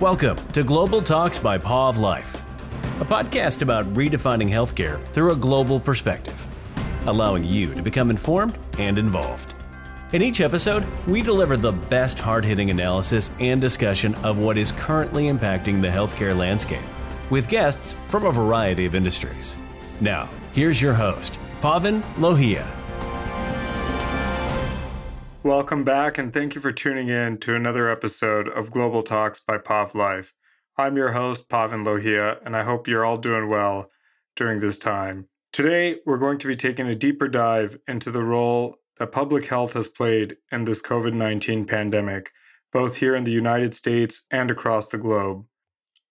Welcome to Global Talks by Paw of Life, a podcast about redefining healthcare through a global perspective, allowing you to become informed and involved. In each episode, we deliver the best hard hitting analysis and discussion of what is currently impacting the healthcare landscape, with guests from a variety of industries. Now, here's your host, Pavan Lohia. Welcome back, and thank you for tuning in to another episode of Global Talks by POV Life. I'm your host, Pavan Lohia, and I hope you're all doing well during this time. Today, we're going to be taking a deeper dive into the role that public health has played in this COVID 19 pandemic, both here in the United States and across the globe.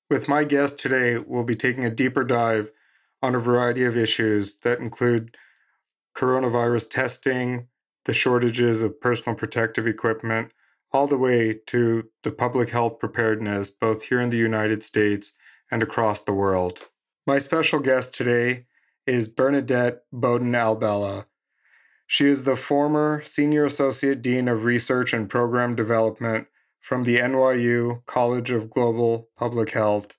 With my guest today, we'll be taking a deeper dive on a variety of issues that include coronavirus testing, the shortages of personal protective equipment, all the way to the public health preparedness, both here in the United States and across the world. My special guest today is Bernadette Boden-Albala. She is the former Senior Associate Dean of Research and Program Development from the NYU College of Global Public Health,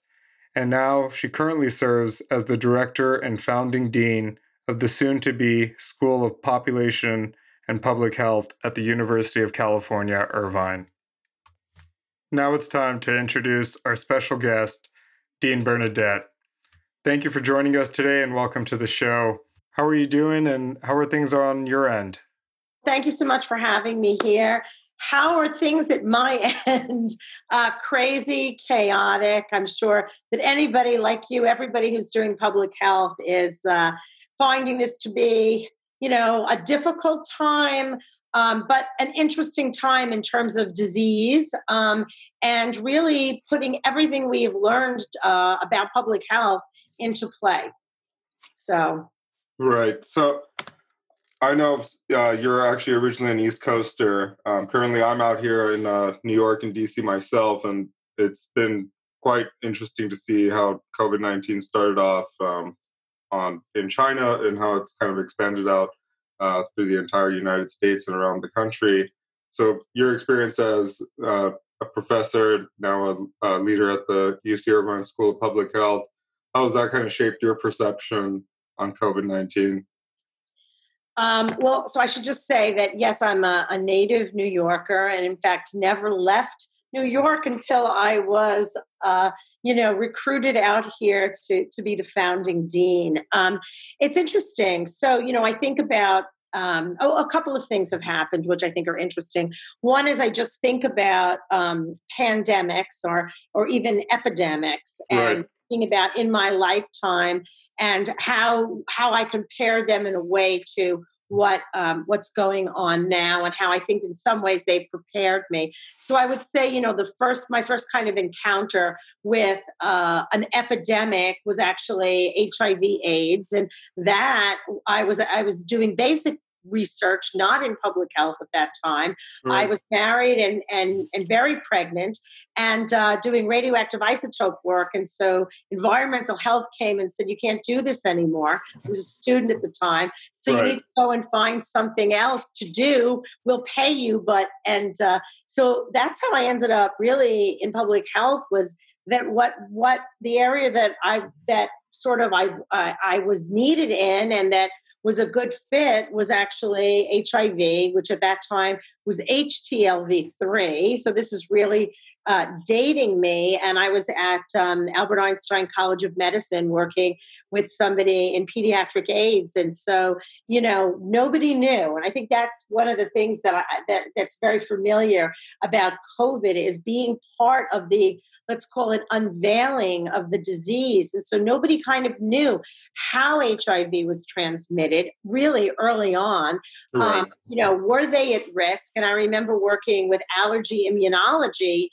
and now she currently serves as the Director and Founding Dean of the soon to be School of Population and Public Health at the University of California, Irvine. Now it's time to introduce our special guest, Dean Bernadette. Thank you for joining us today and welcome to the show. How are you doing and how are things on your end? Thank you so much for having me here. How are things at my end? Uh, crazy, chaotic. I'm sure that anybody like you, everybody who's doing public health, is uh, finding this to be you know, a difficult time, um, but an interesting time in terms of disease um, and really putting everything we've learned uh, about public health into play. So, right. So, I know uh, you're actually originally an East Coaster. Um, currently, I'm out here in uh, New York and DC myself, and it's been quite interesting to see how COVID 19 started off. Um, on in China and how it's kind of expanded out uh, through the entire United States and around the country. So your experience as uh, a professor, now a, a, leader at the UC Irvine School of Public Health, how has that kind of shaped your perception on COVID nineteen? Um, well, so I should just say that yes, I'm a, a native New Yorker, and in fact, never left New York until I was, uh, you know, recruited out here to, to be the founding dean. Um, it's interesting. So, you know, I think about um, oh, a couple of things have happened, which I think are interesting. One is I just think about um, pandemics or or even epidemics and thinking about in my lifetime and how how I compare them in a way to what um, what's going on now and how I think in some ways they've prepared me. So I would say, you know, the first my first kind of encounter with uh, an epidemic was actually HIV/AIDS, and that I was I was doing basic research, not in public health at that time. Mm. I was married and and and very pregnant, and uh, doing radioactive isotope work. And so environmental health came and said, "You can't do this anymore." I was a student at the time, so right. you need to go and find something else to do. We'll pay you, but and uh, so that's how I ended up really in public health was that what what the area that I that sort of I I, I was needed in and that was a good fit was actually HIV, which at that time was HTLV3. So this is really uh, dating me. And I was at um, Albert Einstein College of Medicine working with somebody in pediatric AIDS. And so, you know, nobody knew. And I think that's one of the things that, I, that that's very familiar about COVID is being part of the let's call it unveiling of the disease. And so nobody kind of knew how HIV was transmitted really early on. Right. Um, you know, were they at risk? And I remember working with allergy immunology,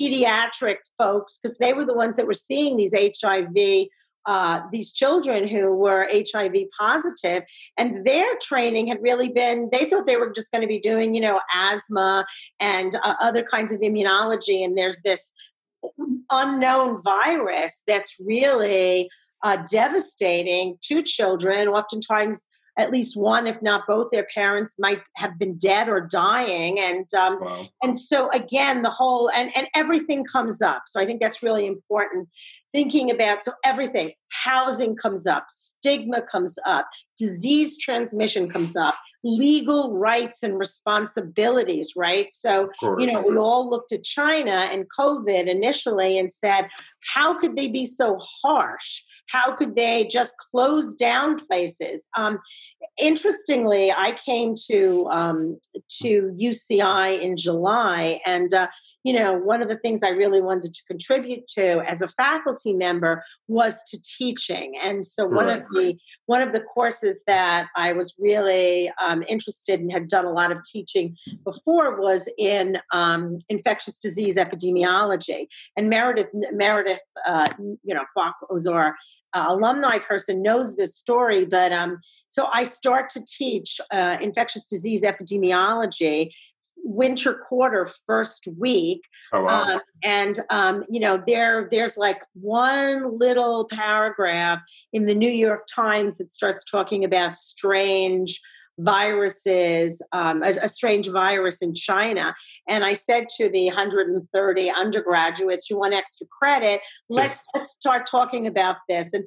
pediatric folks, because they were the ones that were seeing these HIV. Uh, these children who were HIV positive, and their training had really been, they thought they were just going to be doing, you know, asthma and uh, other kinds of immunology. And there's this unknown virus that's really uh, devastating to children. Oftentimes, at least one, if not both, their parents might have been dead or dying, and um, wow. and so again, the whole and and everything comes up. So I think that's really important. Thinking about so everything, housing comes up, stigma comes up, disease transmission comes up, legal rights and responsibilities, right? So, you know, we all looked at China and COVID initially and said, how could they be so harsh? How could they just close down places? Um, interestingly, I came to um, to UCI in July, and uh, you know, one of the things I really wanted to contribute to as a faculty member was to teaching. And so one right. of the one of the courses that I was really um, interested in, had done a lot of teaching before, was in um, infectious disease epidemiology. And Meredith Meredith, uh, you know, Bach Ozor uh, alumni person knows this story, but um, so I start to teach uh, infectious disease epidemiology winter quarter first week oh, wow. um, and um, you know there there's like one little paragraph in the new york times that starts talking about strange viruses, um, a, a, strange virus in China. And I said to the 130 undergraduates, "You want extra credit? Let's let's start talking about this." And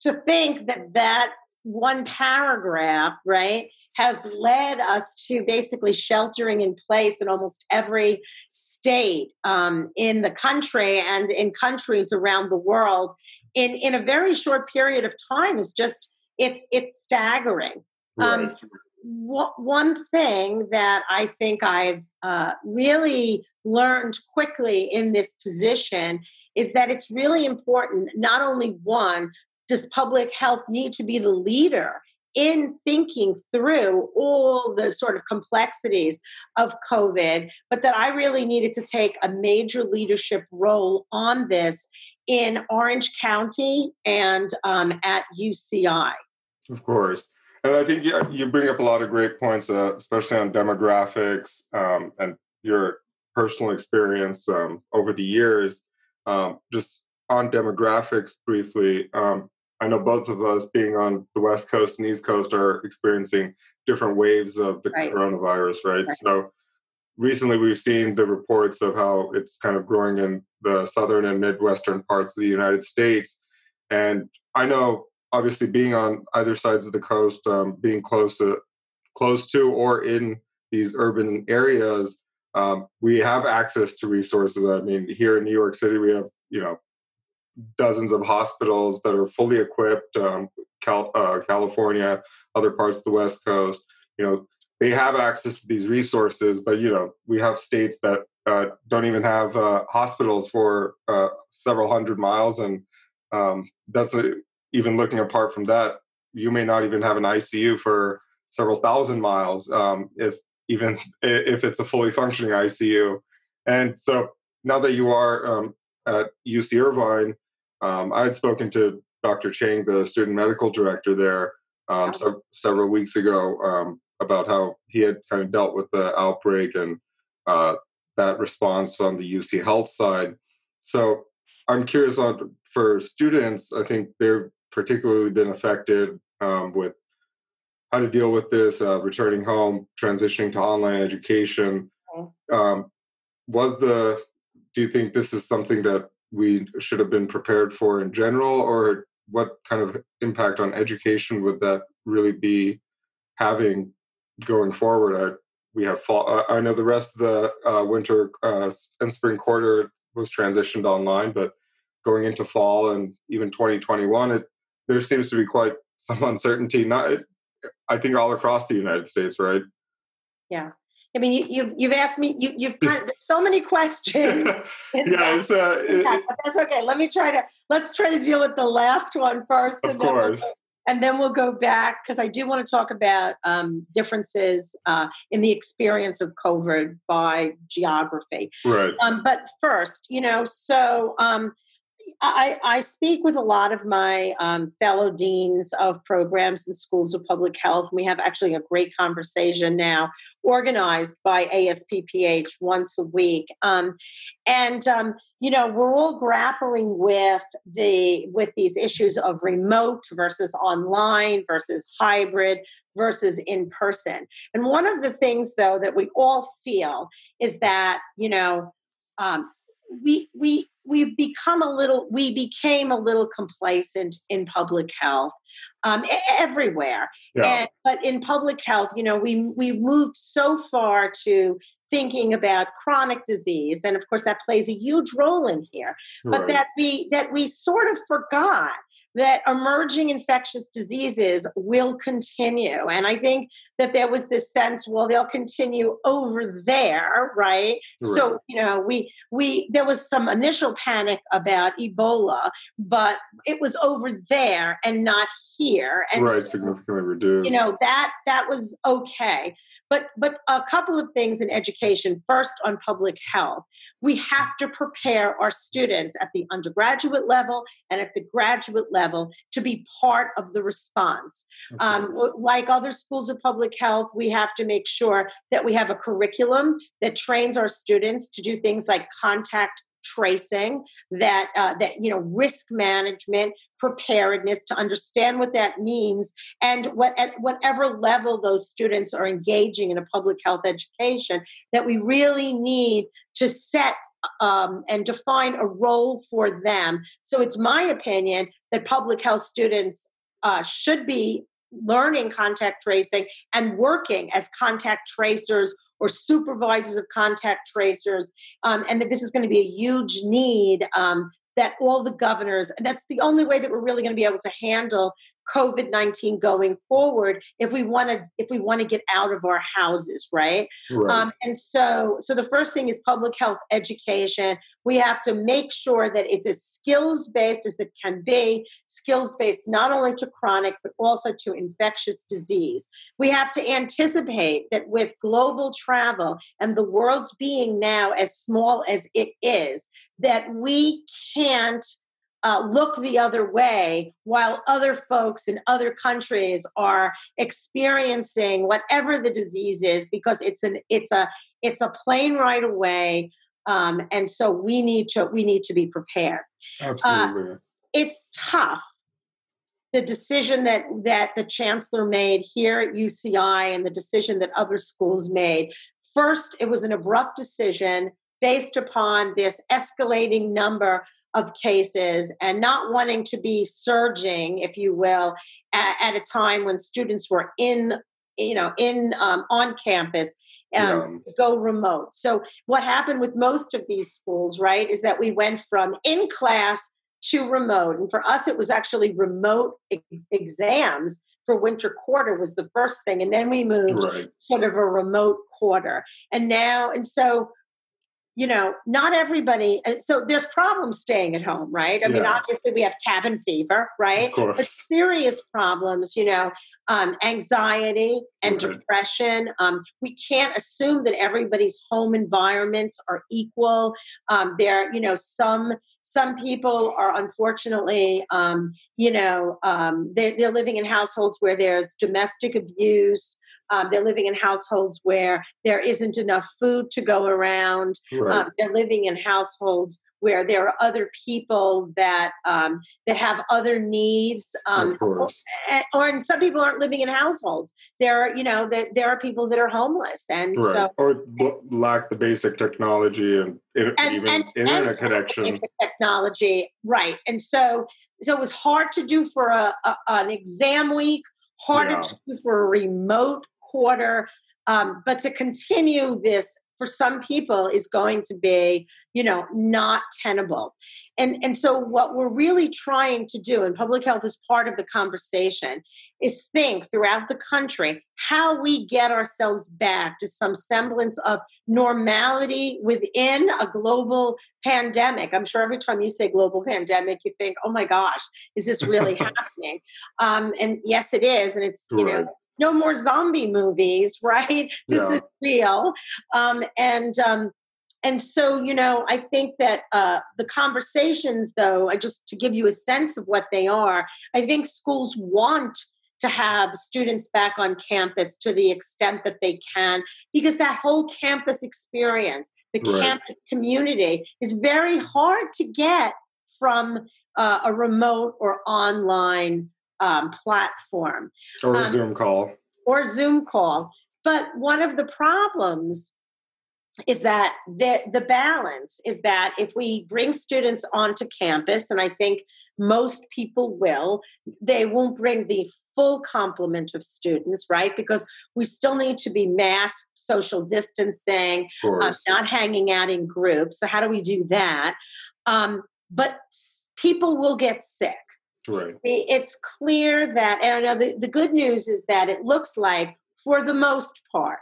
to think that that one paragraph, right, has led us to basically sheltering in place in almost every state um, in the country and in countries around the world in in a very short period of time is just it's it's staggering um, one thing that I think I've uh, really learned quickly in this position is that it's really important. Not only one, does public health need to be the leader in thinking through all the sort of complexities of COVID, but that I really needed to take a major leadership role on this in Orange County and um, at UCI. Of course. And I think you, you bring up a lot of great points, uh, especially on demographics um, and your personal experience um, over the years. Um, just on demographics briefly, um, I know both of us being on the West Coast and East Coast are experiencing different waves of the right. coronavirus, right? right? So recently we've seen the reports of how it's kind of growing in the southern and midwestern parts of the United States. And I know obviously being on either sides of the coast, um, being close to close to or in these urban areas, um, we have access to resources. I mean, here in New York City, we have you know dozens of hospitals that are fully equipped. Um, Cal- uh, California, other parts of the West Coast, you know, they have access to these resources. But you know, we have states that uh, don't even have uh, hospitals for uh, several hundred miles, and um, that's a even looking apart from that, you may not even have an ICU for several thousand miles, um, if even if it's a fully functioning ICU. And so now that you are um, at UC Irvine, um, I had spoken to Dr. Chang, the student medical director there, um, so, several weeks ago um, about how he had kind of dealt with the outbreak and uh, that response on the UC Health side. So I'm curious on for students. I think they're particularly been affected um, with how to deal with this, uh, returning home, transitioning to online education. Um, was the, do you think this is something that we should have been prepared for in general, or what kind of impact on education would that really be having going forward? I, we have fall. I know the rest of the uh, winter uh, and spring quarter was transitioned online, but going into fall and even 2021, it there seems to be quite some uncertainty. Not, I think, all across the United States, right? Yeah. I mean, you, you've you've asked me. You, you've got so many questions. yeah, it's, uh, it, that's okay. Let me try to let's try to deal with the last one first. Of course. We'll and then we'll go back because I do want to talk about um, differences uh, in the experience of COVID by geography. Right. Um, but first, you know, so um, I, I speak with a lot of my um, fellow deans of programs and schools of public health. And We have actually a great conversation now, organized by ASPPH once a week. Um, and um, you know, we're all grappling with the with these issues of remote versus online versus hybrid versus in person. And one of the things, though, that we all feel is that you know um, we we we we've become a little we became a little complacent in public health um, everywhere yeah. and, but in public health you know we we moved so far to thinking about chronic disease and of course that plays a huge role in here right. but that we that we sort of forgot that emerging infectious diseases will continue. And I think that there was this sense, well, they'll continue over there, right? right? So, you know, we we there was some initial panic about Ebola, but it was over there and not here. And right, so, significantly reduced. You know, that that was okay. But but a couple of things in education. First on public health. We have to prepare our students at the undergraduate level and at the graduate level level to be part of the response. Um, like other schools of public health, we have to make sure that we have a curriculum that trains our students to do things like contact tracing that uh, that you know risk management preparedness to understand what that means and what at whatever level those students are engaging in a public health education that we really need to set um, and define a role for them. So it's my opinion that public health students uh, should be learning contact tracing and working as contact tracers or supervisors of contact tracers, um, and that this is going to be a huge need um, that all the governors, and that's the only way that we're really going to be able to handle COVID nineteen going forward if we want to if we want to get out of our houses, right? right. Um, and so, so the first thing is public health education. We have to make sure that it's as skills based as it can be, skills based not only to chronic but also to infectious disease. We have to anticipate that with global travel and the world's being now as small as it is, that we can't uh, look the other way while other folks in other countries are experiencing whatever the disease is because it's an it's a it's a plane right away um, and so we need to we need to be prepared. Uh, absolutely. uh, it's tough the decision that that the chancellor made here at uci and the decision that other schools made. First it was an abrupt decision based upon this escalating number of cases and not wanting to be surging, if you will, at, at a time when students were in you know in um, on campus um, yeah. go remote so what happened with most of these schools right is that we went from in class to remote and for us it was actually remote ex- exams for winter quarter was the first thing and then we moved right. sort of a remote quarter and now and so you know, not everybody. Uh, so there's problems staying at home, right? I yeah. mean, obviously we have cabin fever, right? But serious problems, you know, um, anxiety and okay. depression. Um, we can't assume that everybody's home environments are equal. Um, there, you know, some some people are unfortunately, um, you know, um, they, they're living in households where there's domestic abuse. Um, they're living in households where there isn't enough food to go around. Right. Um, they're living in households where there are other people that um, that have other needs, um, or, or, and some people aren't living in households. There, are, you know, that there are people that are homeless, and right. so or lack the basic technology and, and even and, internet and connection. Technology, right? And so, so it was hard to do for a, a an exam week harder yeah. to do for a remote quarter. Um, but to continue this for some people is going to be you know not tenable and and so what we're really trying to do and public health is part of the conversation is think throughout the country how we get ourselves back to some semblance of normality within a global pandemic i'm sure every time you say global pandemic you think oh my gosh is this really happening um, and yes it is and it's you right. know no more zombie movies, right? This yeah. is real. Um, and um, and so you know i think that uh, the conversations though i just to give you a sense of what they are i think schools want to have students back on campus to the extent that they can because that whole campus experience the right. campus community is very hard to get from uh, a remote or online um, platform or um, zoom call or zoom call but one of the problems is that the, the balance is that if we bring students onto campus, and I think most people will, they won't bring the full complement of students, right? Because we still need to be masked, social distancing, uh, not hanging out in groups. So, how do we do that? Um, but people will get sick. Right. It's clear that, and I know the, the good news is that it looks like, for the most part,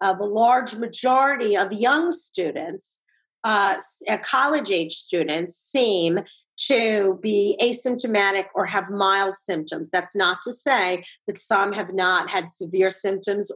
uh, the large majority of young students, uh, uh college age students, seem to be asymptomatic or have mild symptoms. That's not to say that some have not had severe symptoms,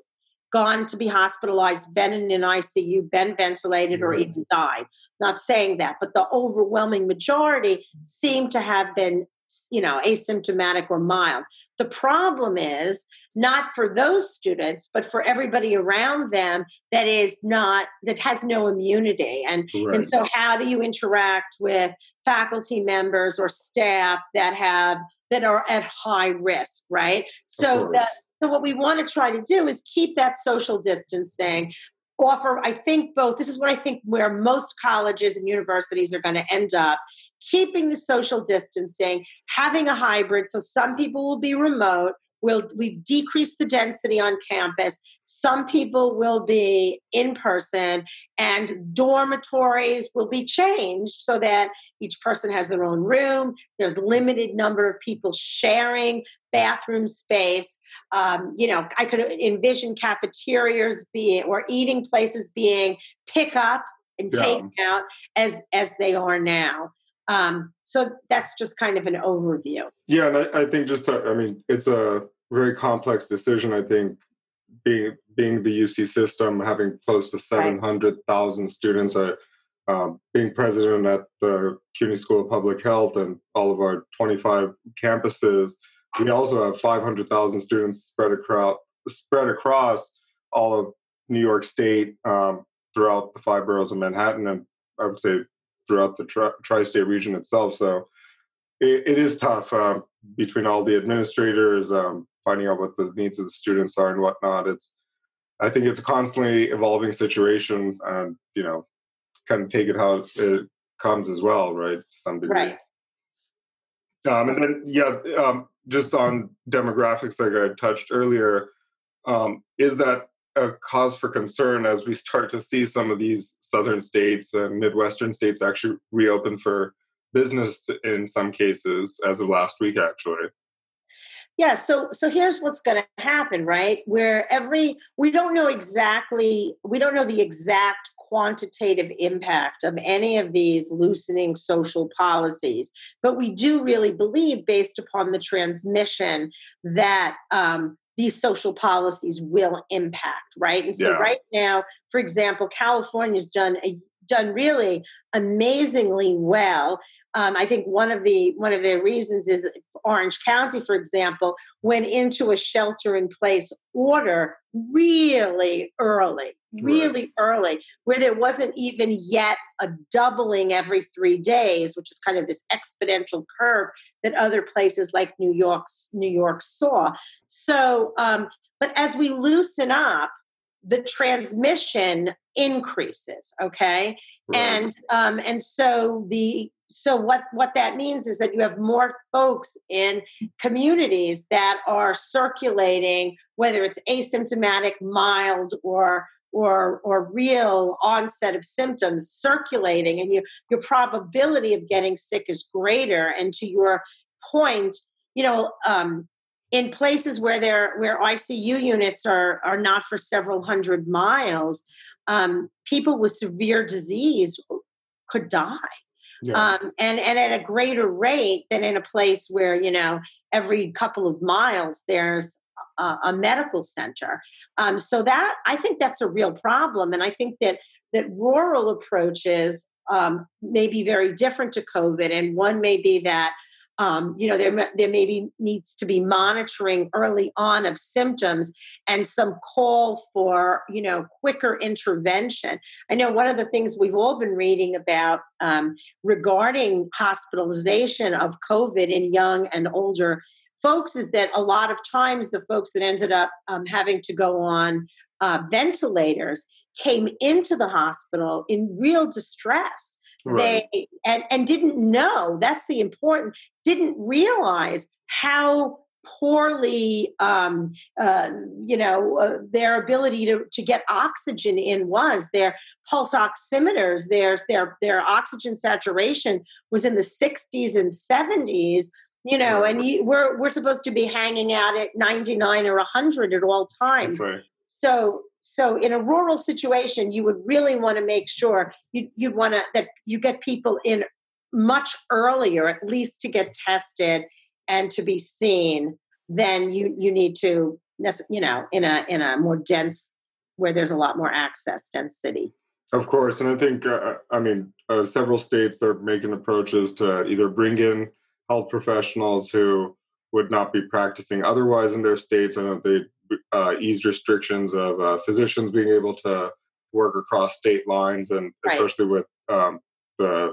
gone to be hospitalized, been in an ICU, been ventilated, or even died. Not saying that, but the overwhelming majority seem to have been you know asymptomatic or mild. The problem is not for those students but for everybody around them that is not that has no immunity. And right. and so how do you interact with faculty members or staff that have that are at high risk right? So that so what we want to try to do is keep that social distancing offer i think both this is what i think where most colleges and universities are going to end up keeping the social distancing having a hybrid so some people will be remote We'll, we've decreased the density on campus. Some people will be in person, and dormitories will be changed so that each person has their own room. There's limited number of people sharing bathroom space. Um, you know, I could envision cafeterias being or eating places being pick up and yeah. take out as as they are now. Um, so that's just kind of an overview. Yeah, and I, I think just to, I mean, it's a very complex decision. I think being being the UC system, having close to seven hundred thousand students, I, um, being president at the CUNY School of Public Health and all of our twenty five campuses, we also have five hundred thousand students spread across spread across all of New York State, um, throughout the five boroughs of Manhattan, and I would say throughout the tri state region itself. So it, it is tough uh, between all the administrators, um, finding out what the needs of the students are and whatnot. It's I think it's a constantly evolving situation, and you know, kind of take it how it comes as well, right? some degree. Right. Um, and then yeah, um, just on demographics, like I touched earlier, um, is that a cause for concern as we start to see some of these southern states and midwestern states actually reopen for business in some cases as of last week actually. Yeah so so here's what's going to happen right? Where every we don't know exactly we don't know the exact quantitative impact of any of these loosening social policies but we do really believe based upon the transmission that um, these social policies will impact, right? And so, yeah. right now, for example, California's done a done really amazingly well. Um, I think one of the one of the reasons is Orange County, for example, went into a shelter in place order really early, really right. early, where there wasn't even yet a doubling every three days, which is kind of this exponential curve that other places like New York New York saw. So, um, but as we loosen up, the transmission increases okay right. and um and so the so what what that means is that you have more folks in communities that are circulating whether it's asymptomatic mild or or or real onset of symptoms circulating and you, your probability of getting sick is greater and to your point you know um, in places where there where ICU units are are not for several hundred miles, um, people with severe disease could die. Yeah. Um, and and at a greater rate than in a place where you know every couple of miles there's a, a medical center. Um, so that I think that's a real problem, and I think that that rural approaches um, may be very different to COVID, and one may be that um, you know there there maybe needs to be monitoring early on of symptoms and some call for you know quicker intervention. I know one of the things we've all been reading about um, regarding hospitalization of covid in young and older folks is that a lot of times the folks that ended up um, having to go on uh, ventilators came into the hospital in real distress Right. They and and didn't know. That's the important. Didn't realize how poorly um, uh, you know uh, their ability to, to get oxygen in was their pulse oximeters their their their oxygen saturation was in the 60s and 70s you know and you, we're we're supposed to be hanging out at 99 or 100 at all times right. so so in a rural situation, you would really want to make sure you, you'd want to that you get people in much earlier, at least to get tested and to be seen. Then you you need to you know in a in a more dense where there's a lot more access density. Of course, and I think uh, I mean uh, several states they're making approaches to either bring in health professionals who would not be practicing otherwise in their states. I know they uh, eased restrictions of uh, physicians being able to work across state lines, and right. especially with um, the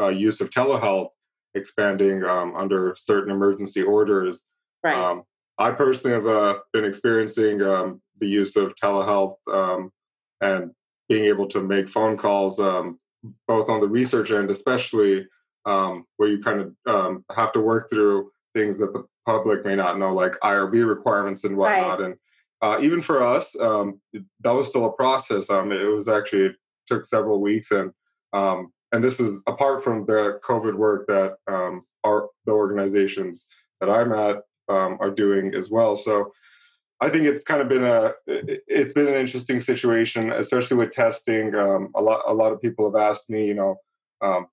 uh, use of telehealth expanding um, under certain emergency orders. Right. Um, I personally have uh, been experiencing um, the use of telehealth um, and being able to make phone calls, um, both on the research end, especially where you kind of have to work through things that the public may not know, like IRB requirements and whatnot. Right. And uh, even for us, um, that was still a process. Um, it was actually it took several weeks, and um, and this is apart from the COVID work that um, our the organizations that I'm at um, are doing as well. So I think it's kind of been a it's been an interesting situation, especially with testing. Um, a lot a lot of people have asked me, you know, um,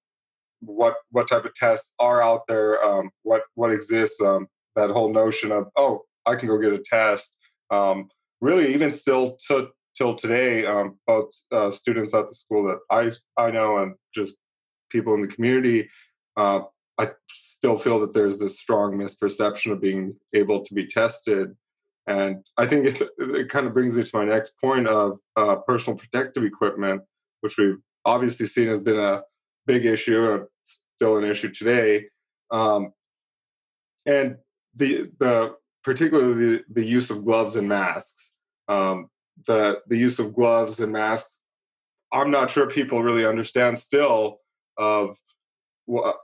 what what type of tests are out there, um, what what exists. Um, that whole notion of oh, I can go get a test. Um, really, even still to, till today, um, both uh, students at the school that I I know and just people in the community, uh, I still feel that there's this strong misperception of being able to be tested. And I think it, it kind of brings me to my next point of uh, personal protective equipment, which we've obviously seen has been a big issue, still an issue today. Um, and the the particularly the, the use of gloves and masks. Um, the the use of gloves and masks. I'm not sure people really understand still of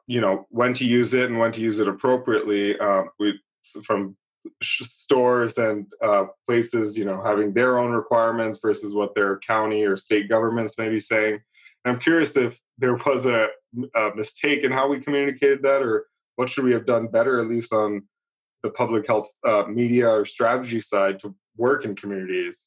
you know when to use it and when to use it appropriately. Um, we from stores and uh, places, you know, having their own requirements versus what their county or state governments may be saying. I'm curious if there was a, a mistake in how we communicated that, or what should we have done better, at least on the public health uh, media or strategy side to work in communities?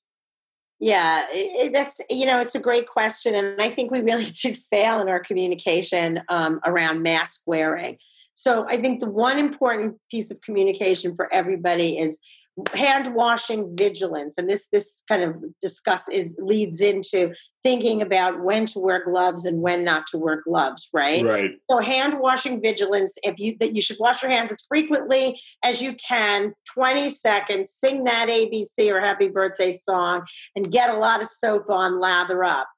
Yeah, it, that's you know it's a great question, and I think we really did fail in our communication um, around mask wearing. So I think the one important piece of communication for everybody is hand washing vigilance. And this this kind of discuss is leads into thinking about when to wear gloves and when not to wear gloves right? Right. So hand washing vigilance if you that you should wash your hands as frequently as you can 20 seconds sing that abc or happy birthday song and get a lot of soap on lather up.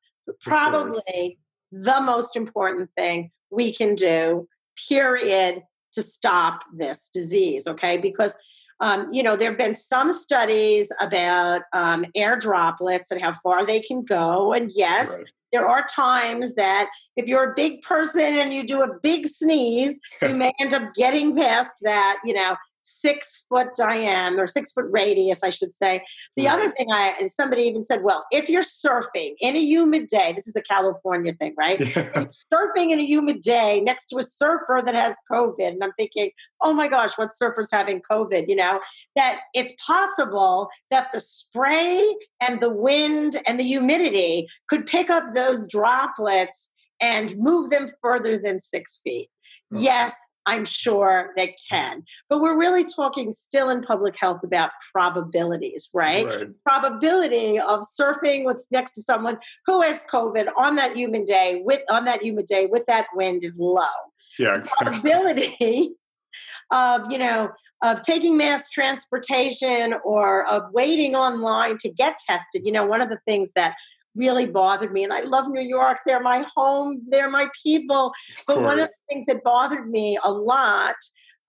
Probably the most important thing we can do period to stop this disease okay? Because um, you know, there have been some studies about um, air droplets and how far they can go. And yes, right. there are times that if you're a big person and you do a big sneeze, you may end up getting past that, you know, six foot diameter or six foot radius, I should say. The right. other thing I somebody even said, well, if you're surfing in a humid day, this is a California thing, right? Yeah. surfing in a humid day next to a surfer that has COVID, and I'm thinking, oh my gosh, what surfer's having COVID? You know, that it's possible that the spray and the wind and the humidity could pick up those droplets and move them further than six feet. Yes, I'm sure they can. But we're really talking still in public health about probabilities, right? right? Probability of surfing what's next to someone who has COVID on that human day with on that human day with that wind is low. Yeah, exactly. Probability of, you know, of taking mass transportation or of waiting online to get tested. You know, one of the things that really bothered me. And I love New York. They're my home. They're my people. But one of the things that bothered me a lot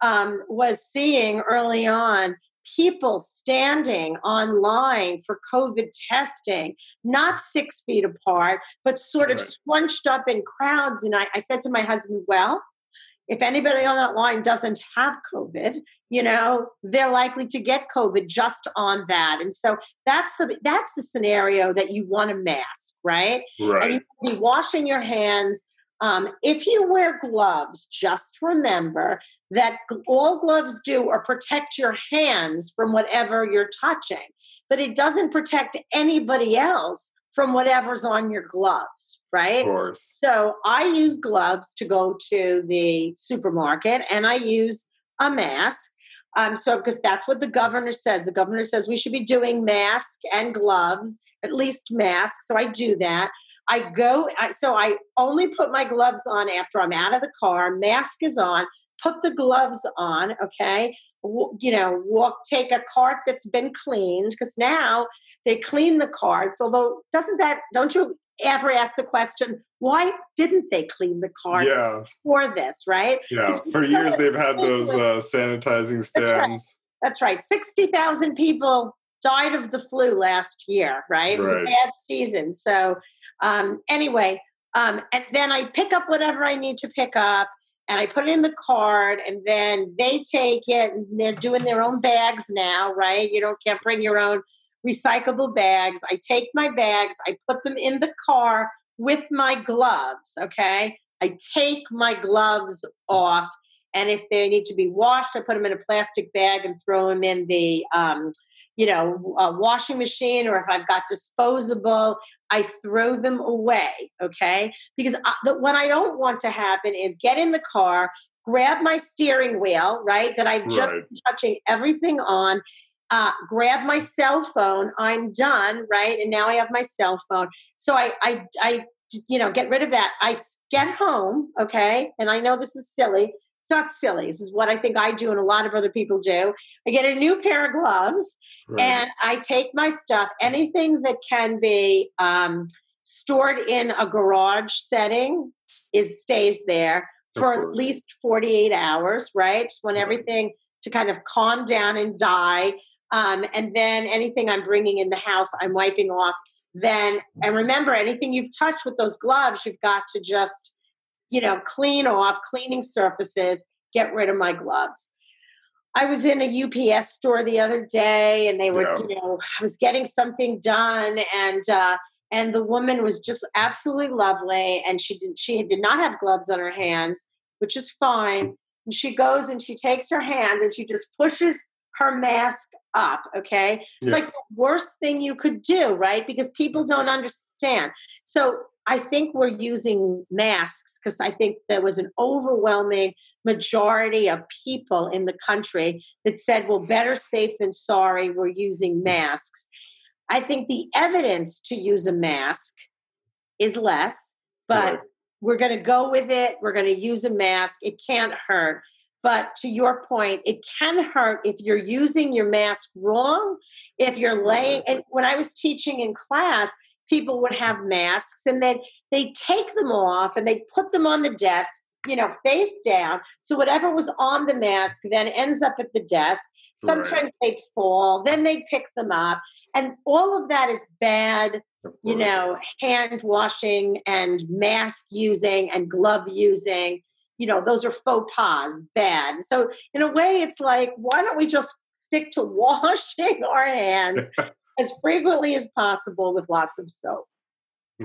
um, was seeing early on people standing online for COVID testing, not six feet apart, but sort of right. scrunched up in crowds. And I, I said to my husband, well, if anybody on that line doesn't have COVID, you know, they're likely to get COVID just on that. And so that's the that's the scenario that you want to mask, right? Right. And you be washing your hands. Um, if you wear gloves, just remember that all gloves do are protect your hands from whatever you're touching, but it doesn't protect anybody else from whatever's on your gloves, right? Of course. So I use gloves to go to the supermarket and I use a mask. Um, so because that's what the governor says. The governor says we should be doing mask and gloves, at least masks. So I do that. I go, I, so I only put my gloves on after I'm out of the car. Mask is on. Put the gloves on, okay? You know, walk, take a cart that's been cleaned because now they clean the carts. Although, doesn't that, don't you ever ask the question, why didn't they clean the carts yeah. for this, right? Yeah, for years they've had those uh, sanitizing stands. That's right. That's right. 60,000 people died of the flu last year, right? It was right. a bad season. So, um, anyway, um, and then I pick up whatever I need to pick up and I put it in the card, and then they take it, and they're doing their own bags now, right? You don't can't bring your own recyclable bags. I take my bags, I put them in the car with my gloves. Okay, I take my gloves off, and if they need to be washed, I put them in a plastic bag and throw them in the um, you know, a washing machine or if I've got disposable, I throw them away. Okay. Because I, the, what I don't want to happen is get in the car, grab my steering wheel, right? That I've just right. touching everything on. Uh, grab my cell phone. I'm done, right? And now I have my cell phone. So I, I, I, you know, get rid of that. I get home, okay, and I know this is silly, it's not silly. This is what I think I do and a lot of other people do. I get a new pair of gloves right. and I take my stuff, anything that can be um, stored in a garage setting is stays there for at least 48 hours, right? Just want everything to kind of calm down and die. Um, and then anything I'm bringing in the house, I'm wiping off. Then, and remember, anything you've touched with those gloves, you've got to just you know, clean off, cleaning surfaces, get rid of my gloves. I was in a UPS store the other day and they were, yeah. you know, I was getting something done and uh and the woman was just absolutely lovely and she did she did not have gloves on her hands, which is fine. And she goes and she takes her hand and she just pushes her mask up, okay? It's yeah. like the worst thing you could do, right? Because people don't understand. So I think we're using masks because I think there was an overwhelming majority of people in the country that said, well, better safe than sorry, we're using mm. masks. I think the evidence to use a mask is less, but right. we're going to go with it. We're going to use a mask. It can't hurt. But to your point, it can hurt if you're using your mask wrong, if you're laying. And when I was teaching in class, people would have masks and then they take them off and they put them on the desk you know face down. So whatever was on the mask then ends up at the desk. Sometimes right. they'd fall then they'd pick them up. And all of that is bad you know hand washing and mask using and glove using. You know those are faux pas bad. So in a way it's like why don't we just stick to washing our hands as frequently as possible with lots of soap.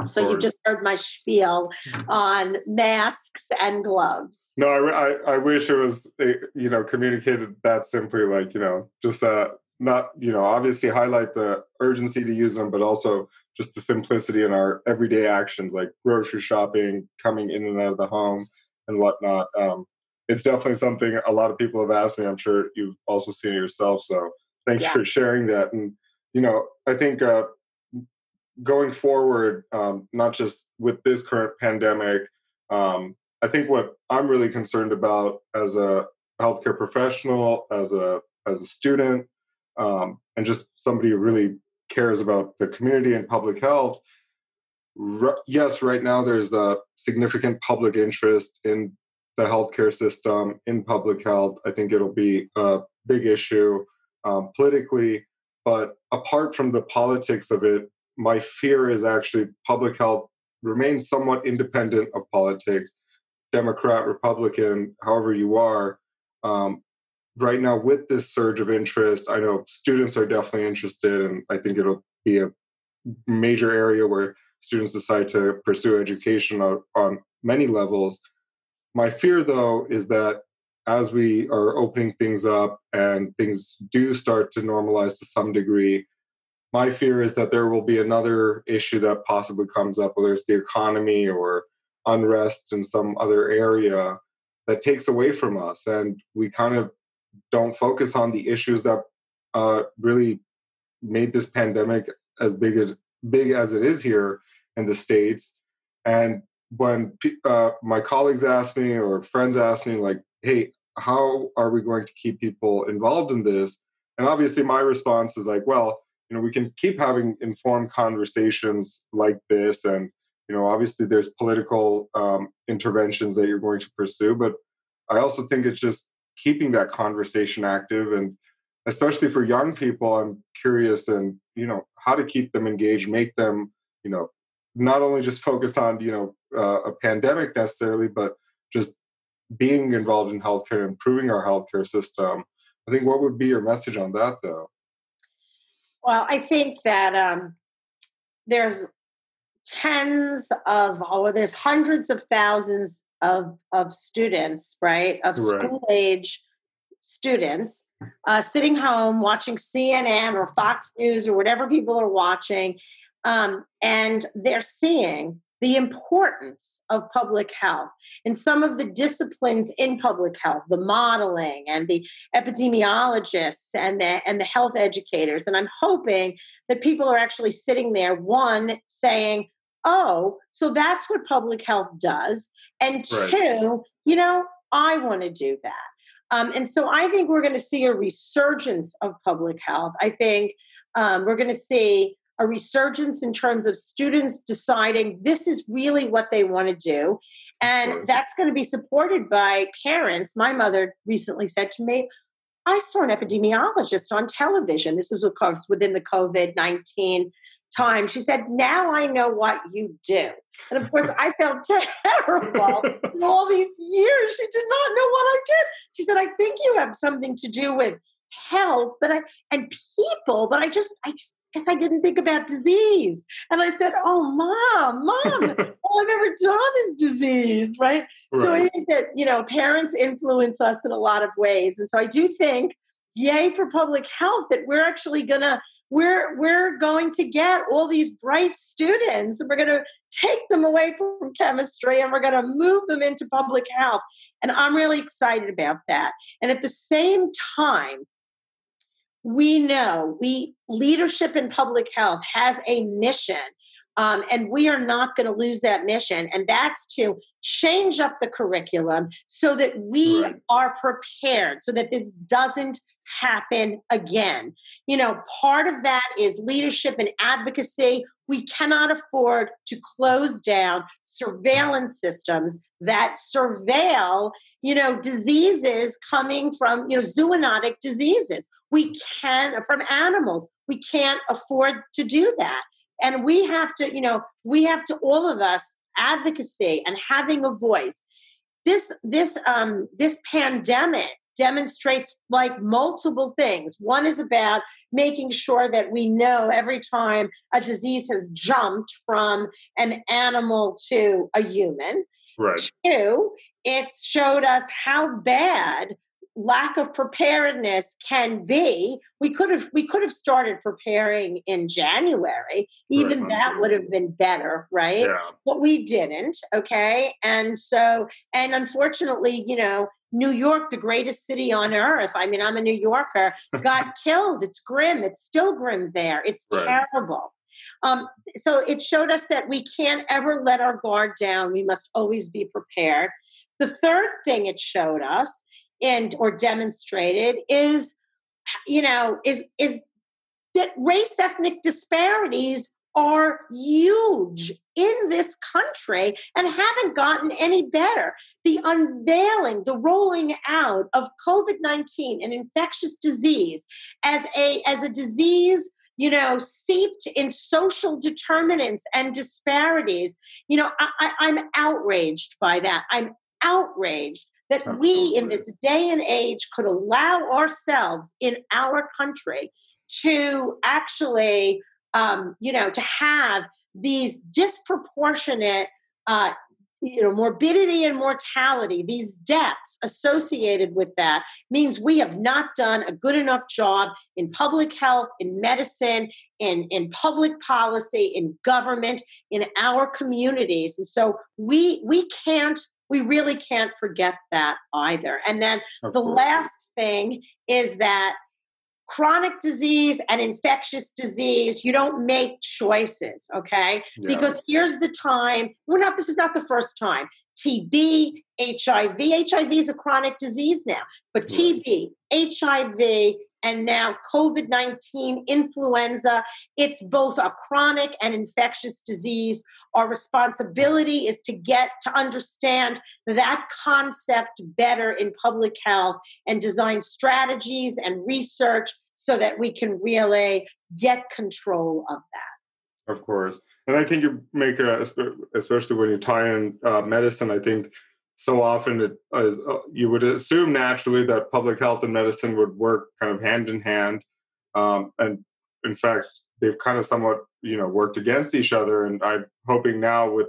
so you just heard my spiel on masks and gloves. No, I, I, I, wish it was, eh, you know, communicated that simply, like, you know, just uh, not, you know, obviously highlight the urgency to use them, but also just the simplicity in our everyday actions, like grocery shopping, coming in and out of the home, and whatnot. Um, it's definitely something a lot of people have asked me. I'm sure you've also seen it yourself. So thanks yeah. for sharing that. And you know, I think uh, going forward, um, not just with this current pandemic, um, I think what I'm really concerned about as a healthcare professional, as a as a student, um, and just somebody who really cares about the community and public health. R- yes, right now there's a significant public interest in the healthcare system, in public health. I think it'll be a big issue um, politically. But apart from the politics of it, my fear is actually public health remains somewhat independent of politics. Democrat, Republican, however you are, um, right now with this surge of interest, I know students are definitely interested, and I think it'll be a major area where students decide to pursue education on, on many levels. My fear, though, is that as we are opening things up and things do start to normalize to some degree, my fear is that there will be another issue that possibly comes up, whether it's the economy or unrest in some other area that takes away from us. And we kind of don't focus on the issues that uh, really made this pandemic as big as big as it is here in the states. And when uh, my colleagues ask me or friends ask me, like, "Hey, how are we going to keep people involved in this?" And obviously, my response is like, "Well, you know, we can keep having informed conversations like this, and you know, obviously, there's political um, interventions that you're going to pursue, but I also think it's just keeping that conversation active and especially for young people i'm curious and you know how to keep them engaged make them you know not only just focus on you know uh, a pandemic necessarily but just being involved in healthcare improving our healthcare system i think what would be your message on that though well i think that um, there's tens of oh there's hundreds of thousands of of students, right, of right. school age students uh, sitting home watching CNN or Fox News or whatever people are watching, um, and they're seeing the importance of public health and some of the disciplines in public health, the modeling and the epidemiologists and the, and the health educators. And I'm hoping that people are actually sitting there, one, saying, oh, so that's what public health does. And right. two, you know, I want to do that. Um, and so I think we're going to see a resurgence of public health. I think um, we're going to see a resurgence in terms of students deciding this is really what they want to do. And that's going to be supported by parents. My mother recently said to me, I saw an epidemiologist on television. This was, of course, within the COVID 19 time. She said, Now I know what you do. And of course, I felt terrible all these years. She did not know what I did. She said, I think you have something to do with health but I, and people, but I just, I just guess I didn't think about disease. And I said, Oh, mom, mom, all I've ever done is disease, right? right? So I think that, you know, parents influence us in a lot of ways. And so I do think yay for public health that we're actually gonna we're we're going to get all these bright students and we're going to take them away from chemistry and we're going to move them into public health and i'm really excited about that and at the same time we know we leadership in public health has a mission um, and we are not going to lose that mission. And that's to change up the curriculum so that we right. are prepared, so that this doesn't happen again. You know, part of that is leadership and advocacy. We cannot afford to close down surveillance systems that surveil, you know, diseases coming from, you know, zoonotic diseases. We can from animals. We can't afford to do that. And we have to, you know, we have to all of us advocacy and having a voice. This this um this pandemic demonstrates like multiple things. One is about making sure that we know every time a disease has jumped from an animal to a human. Right. Two, it's showed us how bad lack of preparedness can be. We could have we could have started preparing in january. Even right, that would have been better right? Yeah. but we didn't okay? And so and unfortunately you know new york the greatest city on earth i mean i'm a new yorker got killed. It's grim. It's still grim there. It's right. terrible. Um, so it showed us that we can't ever let our guard down. We must always be prepared. The third thing it showed us and or demonstrated is you know is is that race ethnic disparities are huge in this country and haven't gotten any better. The unveiling, the rolling out of COVID-19, an infectious disease, as a as a disease you know, seeped in social determinants and disparities. You know, I, am outraged by that. I'm outraged that Absolutely. we in this day and age could allow ourselves in our country to actually um, you know to have these disproportionate uh, you know morbidity and mortality these deaths associated with that means we have not done a good enough job in public health in medicine in in public policy in government in our communities and so we we can't we really can't forget that either. And then of the course. last thing is that chronic disease and infectious disease you don't make choices okay yeah. because here's the time we're not this is not the first time tb hiv hiv is a chronic disease now but tb hiv and now COVID 19, influenza. It's both a chronic and infectious disease. Our responsibility is to get to understand that concept better in public health and design strategies and research so that we can really get control of that. Of course. And I think you make a, especially when you tie in uh, medicine, I think so often it is, uh, you would assume naturally that public health and medicine would work kind of hand in hand. Um, and in fact they've kind of somewhat you know worked against each other. And i'm hoping now with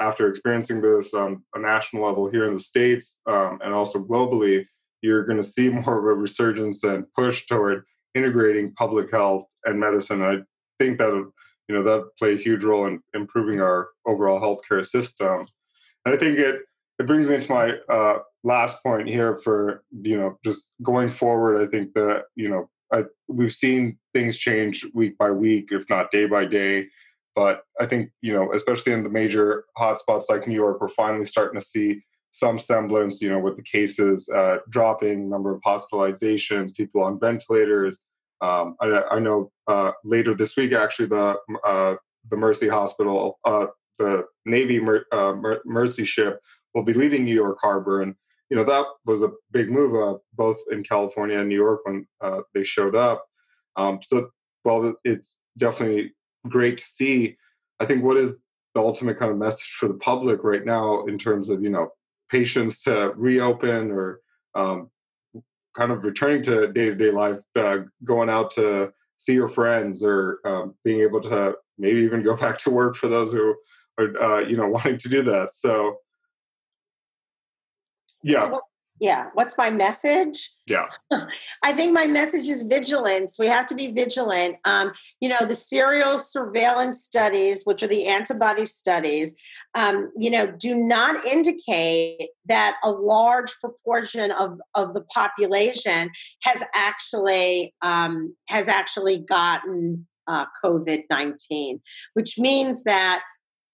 after experiencing this on a national level here in the states um, and also globally you're going to see more of a resurgence and push toward integrating public health and medicine. I think that you know that play a huge role in improving our overall healthcare system. And i think it it brings me to my uh, last point here for you know just going forward. I think that you know I, we've seen things change week by week, if not day by day. But I think you know, especially in the major hotspots like New York, we're finally starting to see some semblance. You know, with the cases uh, dropping, number of hospitalizations, people on ventilators. Um, I, I, know uh, later this week, actually, the uh, the Mercy Hospital, uh, the Navy Mer- uh, Mer- Mercy ship will be leaving New York Harbor, and you know that was a big move, uh, both in California and New York when uh, they showed up. Um, so, while it's definitely great to see, I think what is the ultimate kind of message for the public right now in terms of you know patients to reopen or um, kind of returning to day to day life, uh, going out to see your friends or um, being able to maybe even go back to work for those who are uh, you know wanting to do that. So yeah. So what, yeah. What's my message? Yeah. I think my message is vigilance. We have to be vigilant. Um, you know, the serosurveillance studies, which are the antibody studies, um, you know, do not indicate that a large proportion of, of the population has actually um, has actually gotten uh, COVID nineteen, which means that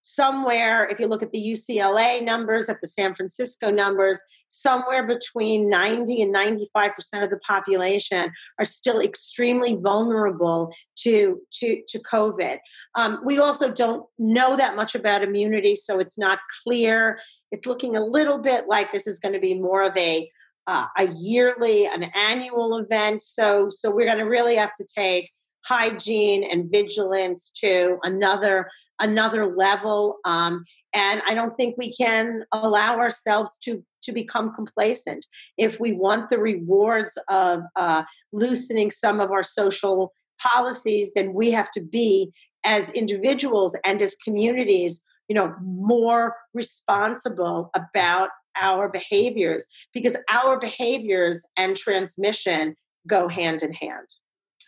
somewhere, if you look at the UCLA numbers, at the San Francisco numbers, somewhere between 90 and 95% of the population are still extremely vulnerable to, to, to COVID. Um, we also don't know that much about immunity, so it's not clear. It's looking a little bit like this is going to be more of a uh, a yearly, an annual event. So, so we're going to really have to take hygiene and vigilance to another another level um, and i don't think we can allow ourselves to to become complacent if we want the rewards of uh, loosening some of our social policies then we have to be as individuals and as communities you know more responsible about our behaviors because our behaviors and transmission go hand in hand.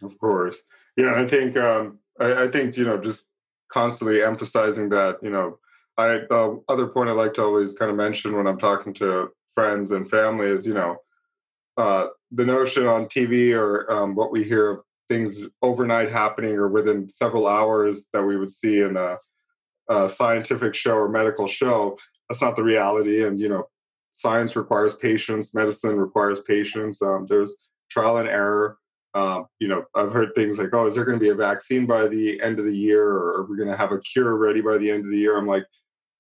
Of course. Yeah, I think um, I, I think you know just constantly emphasizing that you know I the other point I like to always kind of mention when I'm talking to friends and family is you know uh, the notion on TV or um, what we hear of things overnight happening or within several hours that we would see in a, a scientific show or medical show. That's not the reality, and you know science requires patience, medicine requires patience. Um, there's trial and error. Um, you know, I've heard things like, "Oh, is there going to be a vaccine by the end of the year, or are we going to have a cure ready by the end of the year?" I'm like,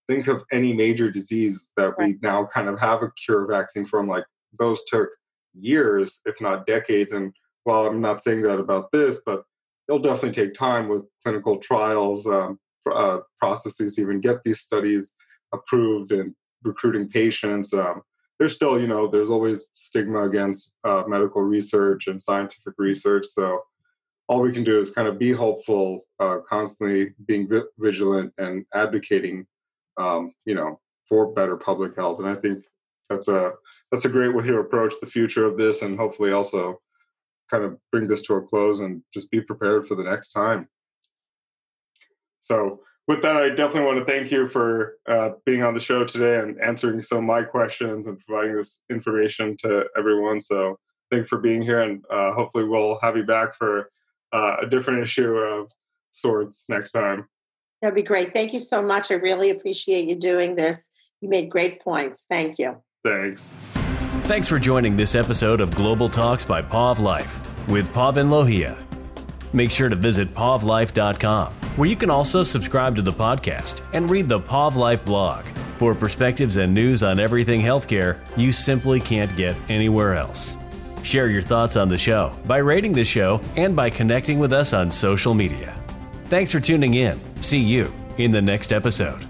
think of any major disease that right. we now kind of have a cure vaccine from. Like those took years, if not decades. And while I'm not saying that about this, but it'll definitely take time with clinical trials um, uh, processes to even get these studies approved and recruiting patients. Um, there's still, you know, there's always stigma against uh, medical research and scientific research. So all we can do is kind of be hopeful, uh, constantly being vi- vigilant and advocating, um, you know, for better public health. And I think that's a that's a great way to approach the future of this, and hopefully also kind of bring this to a close and just be prepared for the next time. So with that, I definitely want to thank you for uh, being on the show today and answering some of my questions and providing this information to everyone. So, thank you for being here, and uh, hopefully, we'll have you back for uh, a different issue of sorts next time. That'd be great. Thank you so much. I really appreciate you doing this. You made great points. Thank you. Thanks. Thanks for joining this episode of Global Talks by Pav Life with Pav and Lohia. Make sure to visit pavlife.com, where you can also subscribe to the podcast and read the Pav Life blog for perspectives and news on everything healthcare you simply can't get anywhere else. Share your thoughts on the show by rating the show and by connecting with us on social media. Thanks for tuning in. See you in the next episode.